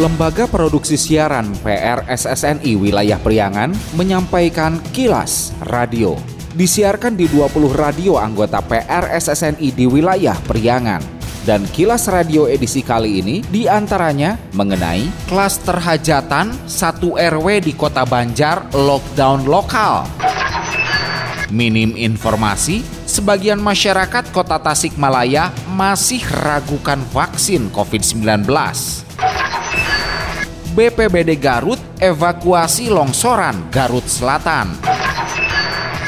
Lembaga Produksi Siaran PRSSNI Wilayah Priangan menyampaikan kilas radio. Disiarkan di 20 radio anggota PRSSNI di wilayah Priangan. Dan kilas radio edisi kali ini di antaranya mengenai klaster hajatan satu RW di Kota Banjar lockdown lokal. Minim informasi, sebagian masyarakat Kota Tasikmalaya masih ragukan vaksin COVID-19. BPBD Garut evakuasi longsoran Garut Selatan.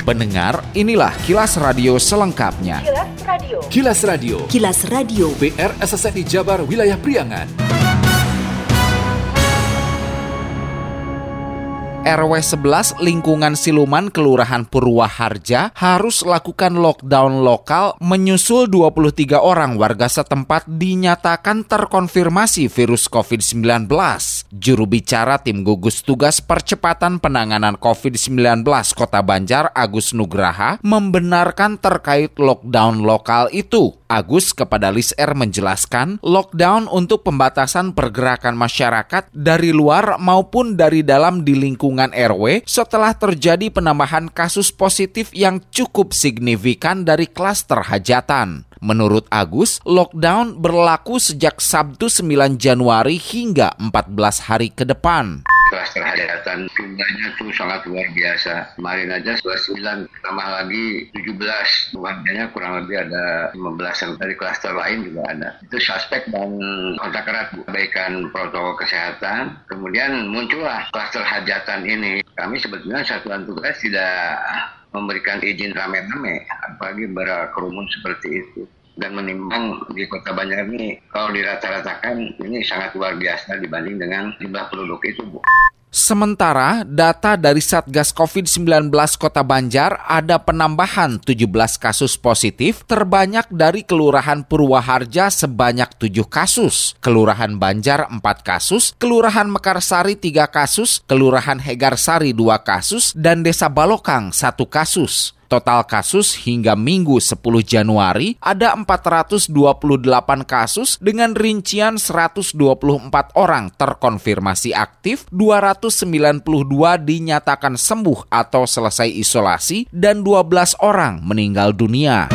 Pendengar, inilah kilas radio selengkapnya. Kilas Radio. Kilas Radio. Kilas Radio. PR SSNI Jabar Wilayah Priangan. RW 11 lingkungan Siluman Kelurahan Purwaharja harus lakukan lockdown lokal menyusul 23 orang warga setempat dinyatakan terkonfirmasi virus COVID-19. Juru bicara tim gugus tugas percepatan penanganan COVID-19 Kota Banjar Agus Nugraha membenarkan terkait lockdown lokal itu. Agus kepada Lis R menjelaskan, lockdown untuk pembatasan pergerakan masyarakat dari luar maupun dari dalam di lingkungan RW setelah terjadi penambahan kasus positif yang cukup signifikan dari klaster hajatan. Menurut Agus, lockdown berlaku sejak Sabtu 9 Januari hingga 14 hari ke depan klaster hajatan jumlahnya tuh sangat luar biasa. Kemarin aja 29 tambah lagi 17 warganya kurang lebih ada 15 dari klaster lain juga ada. Itu suspek dan kontak erat perbaikan protokol kesehatan. Kemudian muncullah klaster hajatan ini. Kami sebetulnya satuan tugas tidak memberikan izin rame-rame, apalagi berkerumun seperti itu dan menimbang di kota Banjar ini kalau dirata-ratakan ini sangat luar biasa dibanding dengan jumlah penduduk itu Bu. Sementara data dari Satgas COVID-19 Kota Banjar ada penambahan 17 kasus positif terbanyak dari Kelurahan Purwaharja sebanyak 7 kasus, Kelurahan Banjar 4 kasus, Kelurahan Mekarsari 3 kasus, Kelurahan Hegarsari 2 kasus, dan Desa Balokang 1 kasus. Total kasus hingga Minggu 10 Januari ada 428 kasus dengan rincian 124 orang terkonfirmasi aktif, 292 dinyatakan sembuh atau selesai isolasi, dan 12 orang meninggal dunia.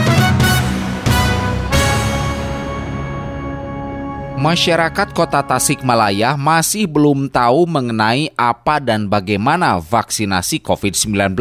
Masyarakat Kota Tasikmalaya masih belum tahu mengenai apa dan bagaimana vaksinasi COVID-19.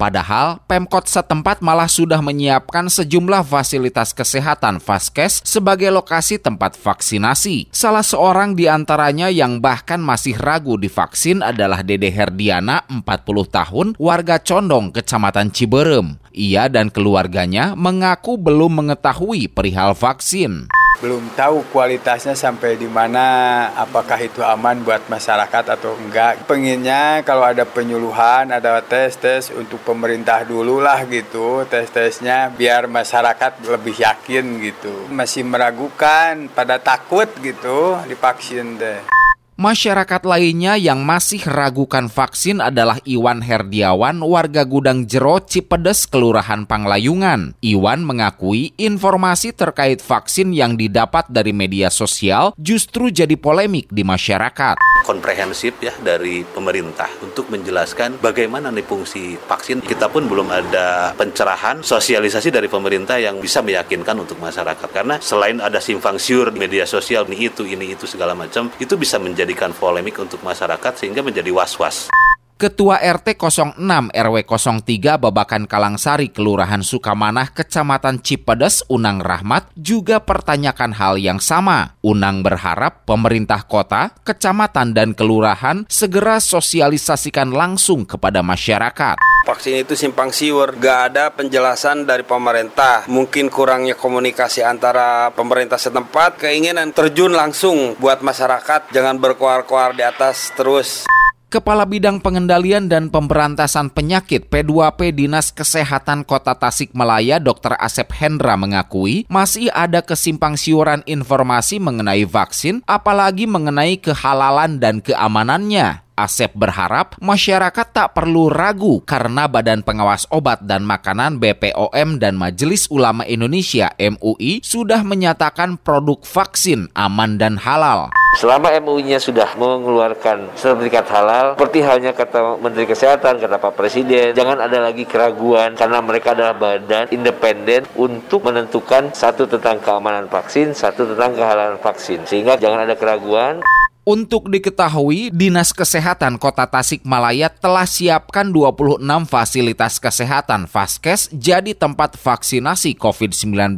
Padahal Pemkot setempat malah sudah menyiapkan sejumlah fasilitas kesehatan Vaskes sebagai lokasi tempat vaksinasi. Salah seorang di antaranya yang bahkan masih ragu divaksin adalah Dede Herdiana, 40 tahun, warga Condong, Kecamatan Ciberem. Ia dan keluarganya mengaku belum mengetahui perihal vaksin belum tahu kualitasnya sampai di mana, apakah itu aman buat masyarakat atau enggak. Pengennya kalau ada penyuluhan, ada tes-tes untuk pemerintah dulu lah gitu, tes-tesnya biar masyarakat lebih yakin gitu. Masih meragukan, pada takut gitu divaksin deh. Masyarakat lainnya yang masih ragukan vaksin adalah Iwan Herdiawan, warga Gudang Jero Cipedes, Kelurahan Panglayungan. Iwan mengakui informasi terkait vaksin yang didapat dari media sosial justru jadi polemik di masyarakat. Komprehensif ya dari pemerintah untuk menjelaskan bagaimana nih fungsi vaksin. Kita pun belum ada pencerahan sosialisasi dari pemerintah yang bisa meyakinkan untuk masyarakat. Karena selain ada simpang siur media sosial ini itu, ini itu segala macam, itu bisa menjadi menjadikan polemik untuk masyarakat sehingga menjadi was-was. Ketua RT 06 RW 03 Babakan Kalangsari Kelurahan Sukamanah Kecamatan Cipedes Unang Rahmat juga pertanyakan hal yang sama. Unang berharap pemerintah kota, kecamatan dan kelurahan segera sosialisasikan langsung kepada masyarakat. Vaksin itu simpang siur, gak ada penjelasan dari pemerintah. Mungkin kurangnya komunikasi antara pemerintah setempat, keinginan terjun langsung buat masyarakat, jangan berkuar-kuar di atas terus. Kepala Bidang Pengendalian dan Pemberantasan Penyakit P2P Dinas Kesehatan Kota Tasikmalaya Dr. Asep Hendra mengakui masih ada kesimpang siuran informasi mengenai vaksin apalagi mengenai kehalalan dan keamanannya. Asep berharap masyarakat tak perlu ragu karena Badan Pengawas Obat dan Makanan BPOM dan Majelis Ulama Indonesia MUI sudah menyatakan produk vaksin aman dan halal. Selama MUI-nya sudah mengeluarkan sertifikat halal, seperti halnya kata Menteri Kesehatan, kata Pak Presiden, jangan ada lagi keraguan karena mereka adalah badan independen untuk menentukan satu tentang keamanan vaksin, satu tentang kehalalan vaksin. Sehingga jangan ada keraguan. Untuk diketahui, Dinas Kesehatan Kota Tasikmalaya telah siapkan 26 fasilitas kesehatan Vaskes jadi tempat vaksinasi COVID-19.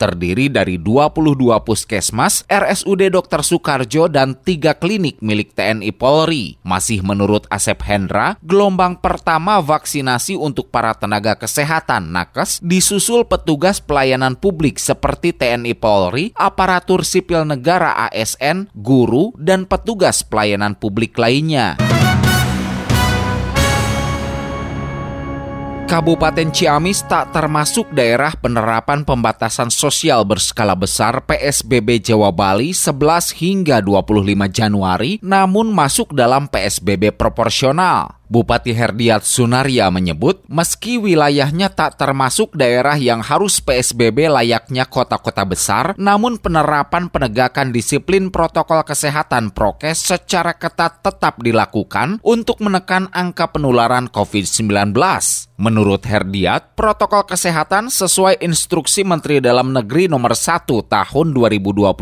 Terdiri dari 22 puskesmas, RSUD Dr. Soekarjo, dan tiga klinik milik TNI Polri. Masih menurut Asep Hendra, gelombang pertama vaksinasi untuk para tenaga kesehatan nakes disusul petugas pelayanan publik seperti TNI Polri, aparatur sipil negara ASN, guru, dan petugas pelayanan publik lainnya. Kabupaten Ciamis tak termasuk daerah penerapan pembatasan sosial berskala besar PSBB Jawa Bali 11 hingga 25 Januari namun masuk dalam PSBB proporsional. Bupati Herdiat Sunaria menyebut, meski wilayahnya tak termasuk daerah yang harus PSBB layaknya kota-kota besar, namun penerapan penegakan disiplin protokol kesehatan prokes secara ketat tetap dilakukan untuk menekan angka penularan COVID-19. Menurut Herdiat, protokol kesehatan sesuai instruksi Menteri Dalam Negeri nomor 1 tahun 2021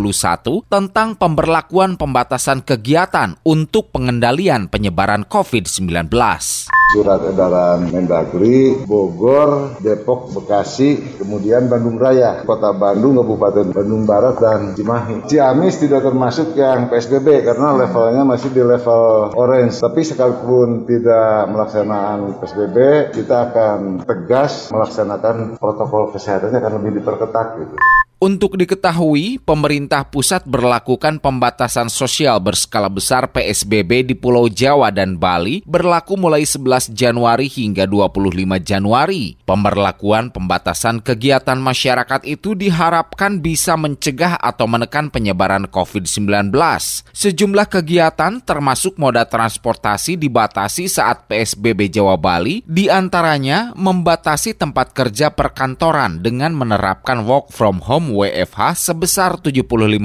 tentang pemberlakuan pembatasan kegiatan untuk pengendalian penyebaran COVID-19. Surat edaran Mendagri, Bogor, Depok, Bekasi, kemudian Bandung Raya, Kota Bandung, Kabupaten Bandung Barat, dan Cimahi. Ciamis tidak termasuk yang PSBB karena levelnya masih di level orange. Tapi sekalipun tidak melaksanakan PSBB, kita akan tegas melaksanakan protokol kesehatannya akan lebih diperketat gitu. Untuk diketahui, pemerintah pusat berlakukan pembatasan sosial berskala besar PSBB di Pulau Jawa dan Bali berlaku mulai 11 Januari hingga 25 Januari. Pemberlakuan pembatasan kegiatan masyarakat itu diharapkan bisa mencegah atau menekan penyebaran COVID-19. Sejumlah kegiatan termasuk moda transportasi dibatasi saat PSBB Jawa Bali, di antaranya membatasi tempat kerja perkantoran dengan menerapkan work from home WFH sebesar 75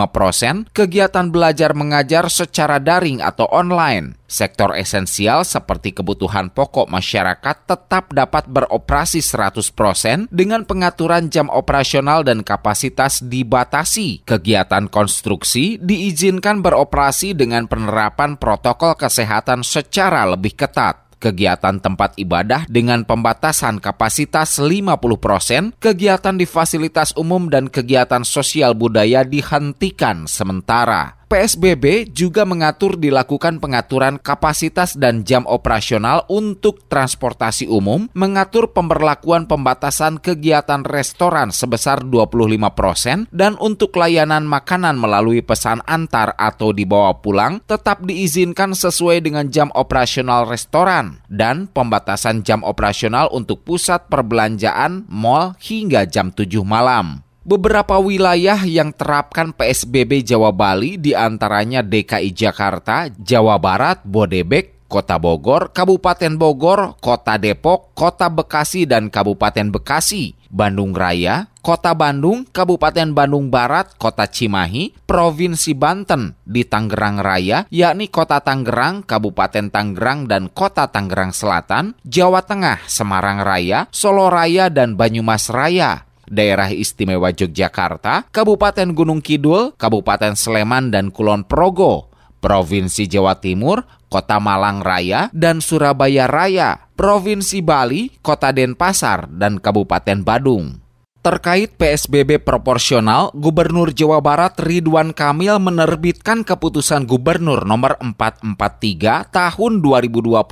persen, kegiatan belajar mengajar secara daring atau online. Sektor esensial seperti kebutuhan pokok masyarakat tetap dapat beroperasi 100% dengan pengaturan jam operasional dan kapasitas dibatasi. Kegiatan konstruksi diizinkan beroperasi dengan penerapan protokol kesehatan secara lebih ketat kegiatan tempat ibadah dengan pembatasan kapasitas 50%, kegiatan di fasilitas umum dan kegiatan sosial budaya dihentikan sementara. PSBB juga mengatur dilakukan pengaturan kapasitas dan jam operasional untuk transportasi umum, mengatur pemberlakuan pembatasan kegiatan restoran sebesar 25 persen, dan untuk layanan makanan melalui pesan antar atau dibawa pulang tetap diizinkan sesuai dengan jam operasional restoran, dan pembatasan jam operasional untuk pusat perbelanjaan, mall hingga jam 7 malam. Beberapa wilayah yang terapkan PSBB Jawa Bali di antaranya DKI Jakarta, Jawa Barat, Bodebek, Kota Bogor, Kabupaten Bogor, Kota Depok, Kota Bekasi, dan Kabupaten Bekasi, Bandung Raya, Kota Bandung, Kabupaten Bandung Barat, Kota Cimahi, Provinsi Banten, di Tangerang Raya, yakni Kota Tangerang, Kabupaten Tangerang, dan Kota Tangerang Selatan, Jawa Tengah, Semarang Raya, Solo Raya, dan Banyumas Raya, Daerah Istimewa Yogyakarta, Kabupaten Gunung Kidul, Kabupaten Sleman dan Kulon Progo, Provinsi Jawa Timur, Kota Malang Raya, dan Surabaya Raya, Provinsi Bali, Kota Denpasar, dan Kabupaten Badung. Terkait PSBB proporsional, Gubernur Jawa Barat Ridwan Kamil menerbitkan keputusan Gubernur nomor 443 tahun 2021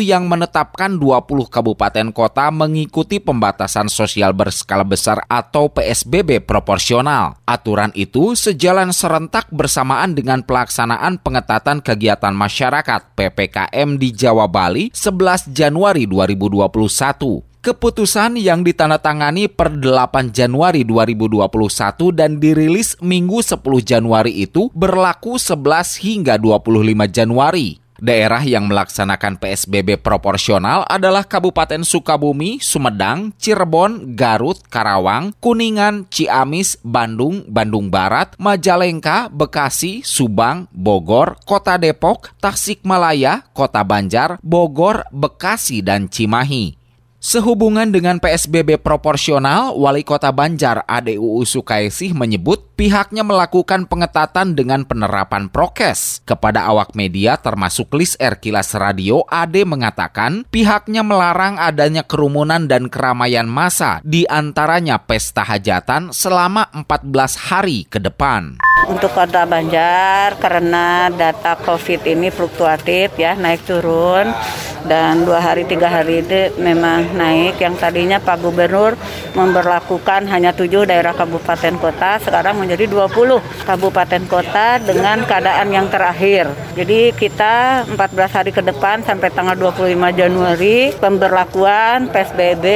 yang menetapkan 20 kabupaten kota mengikuti pembatasan sosial berskala besar atau PSBB proporsional. Aturan itu sejalan serentak bersamaan dengan pelaksanaan pengetatan kegiatan masyarakat PPKM di Jawa Bali 11 Januari 2021. Keputusan yang ditandatangani per 8 Januari 2021 dan dirilis Minggu 10 Januari itu berlaku 11 hingga 25 Januari. Daerah yang melaksanakan PSBB proporsional adalah Kabupaten Sukabumi, Sumedang, Cirebon, Garut, Karawang, Kuningan, Ciamis, Bandung, Bandung Barat, Majalengka, Bekasi, Subang, Bogor, Kota Depok, Tasikmalaya, Kota Banjar, Bogor, Bekasi, dan Cimahi. Sehubungan dengan PSBB proporsional, Wali Kota Banjar ADUU Sukaisih menyebut pihaknya melakukan pengetatan dengan penerapan prokes. Kepada awak media termasuk Lis R Kilas Radio, AD mengatakan pihaknya melarang adanya kerumunan dan keramaian massa di antaranya pesta hajatan selama 14 hari ke depan. Untuk kota Banjar karena data COVID ini fluktuatif ya naik turun dan dua hari tiga hari itu memang naik yang tadinya Pak Gubernur memperlakukan hanya tujuh daerah kabupaten kota sekarang menjadi 20 kabupaten kota dengan keadaan yang terakhir. Jadi kita 14 hari ke depan sampai tanggal 25 Januari pemberlakuan PSBB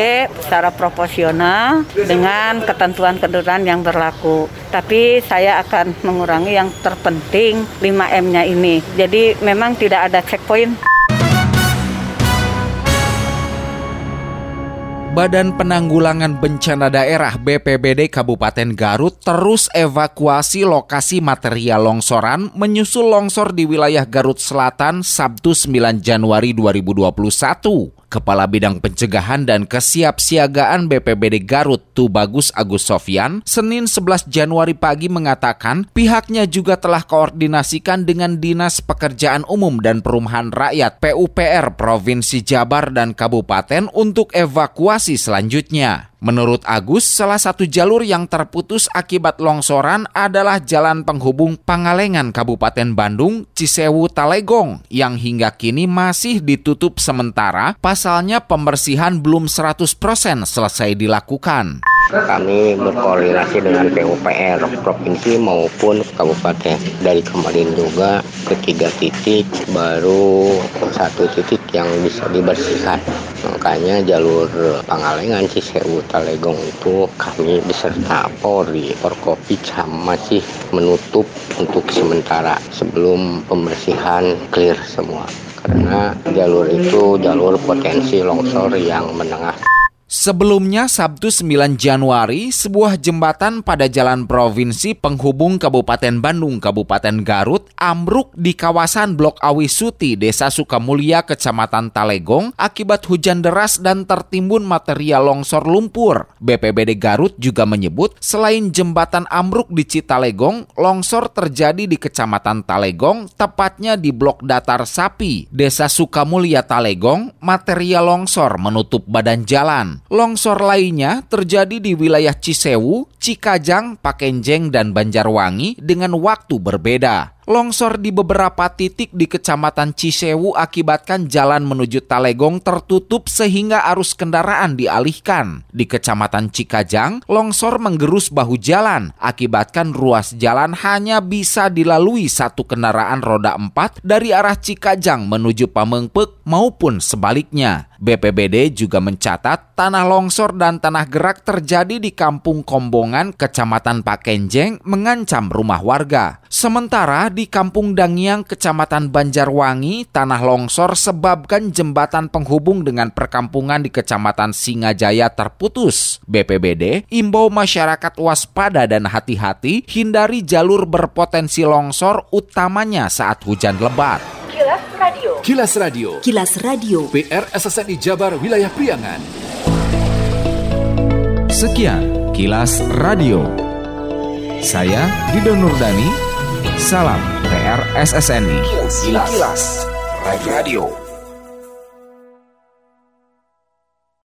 secara proporsional dengan ketentuan-ketentuan yang berlaku. Tapi saya akan mengurangi yang terpenting 5M-nya ini. Jadi memang tidak ada checkpoint. Badan Penanggulangan Bencana Daerah BPBD Kabupaten Garut terus evakuasi lokasi material longsoran menyusul longsor di wilayah Garut Selatan Sabtu 9 Januari 2021. Kepala Bidang Pencegahan dan Kesiapsiagaan BPBD Garut Tubagus Agus Sofyan, Senin 11 Januari pagi mengatakan pihaknya juga telah koordinasikan dengan Dinas Pekerjaan Umum dan Perumahan Rakyat PUPR Provinsi Jabar dan Kabupaten untuk evakuasi selanjutnya. Menurut Agus, salah satu jalur yang terputus akibat longsoran adalah jalan penghubung Pangalengan Kabupaten Bandung, Cisewu Talegong, yang hingga kini masih ditutup sementara, pasalnya pembersihan belum 100% selesai dilakukan. Kami berkoordinasi dengan PUPR provinsi maupun kabupaten. Dari kemarin juga ketiga titik baru satu titik yang bisa dibersihkan. Makanya jalur Pangalengan Cisewu Talegong itu kami beserta Polri, Forkopimda masih menutup untuk sementara sebelum pembersihan clear semua karena jalur itu jalur potensi longsor yang menengah. Sebelumnya Sabtu 9 Januari, sebuah jembatan pada jalan provinsi penghubung Kabupaten Bandung, Kabupaten Garut, ambruk di kawasan Blok Awi Suti, Desa Sukamulya, Kecamatan Talegong, akibat hujan deras dan tertimbun material longsor lumpur. BPBD Garut juga menyebut, selain jembatan ambruk di Citalegong, longsor terjadi di Kecamatan Talegong, tepatnya di Blok Datar Sapi, Desa Sukamulya Talegong, material longsor menutup badan jalan. Longsor lainnya terjadi di wilayah Cisewu, Cikajang, Pakenjeng, dan Banjarwangi dengan waktu berbeda. Longsor di beberapa titik di Kecamatan Cisewu akibatkan jalan menuju Talegong tertutup sehingga arus kendaraan dialihkan. Di Kecamatan Cikajang, longsor menggerus bahu jalan, akibatkan ruas jalan hanya bisa dilalui satu kendaraan roda empat dari arah Cikajang menuju Pamengpek maupun sebaliknya. BPBD juga mencatat tanah longsor dan tanah gerak terjadi di Kampung Kombongan, Kecamatan Pakenjeng, mengancam rumah warga. Sementara di Kampung Dangiang, Kecamatan Banjarwangi, tanah longsor sebabkan jembatan penghubung dengan perkampungan di Kecamatan Singajaya terputus. BPBD imbau masyarakat waspada dan hati-hati hindari jalur berpotensi longsor utamanya saat hujan lebat. Kilas Radio. Kilas Radio. Kilas Radio. PR SSNI Jabar Wilayah Priangan. Sekian Kilas Radio. Saya Dido Nurdani. Salam PR SSNI. Kilas, Kilas. Radio.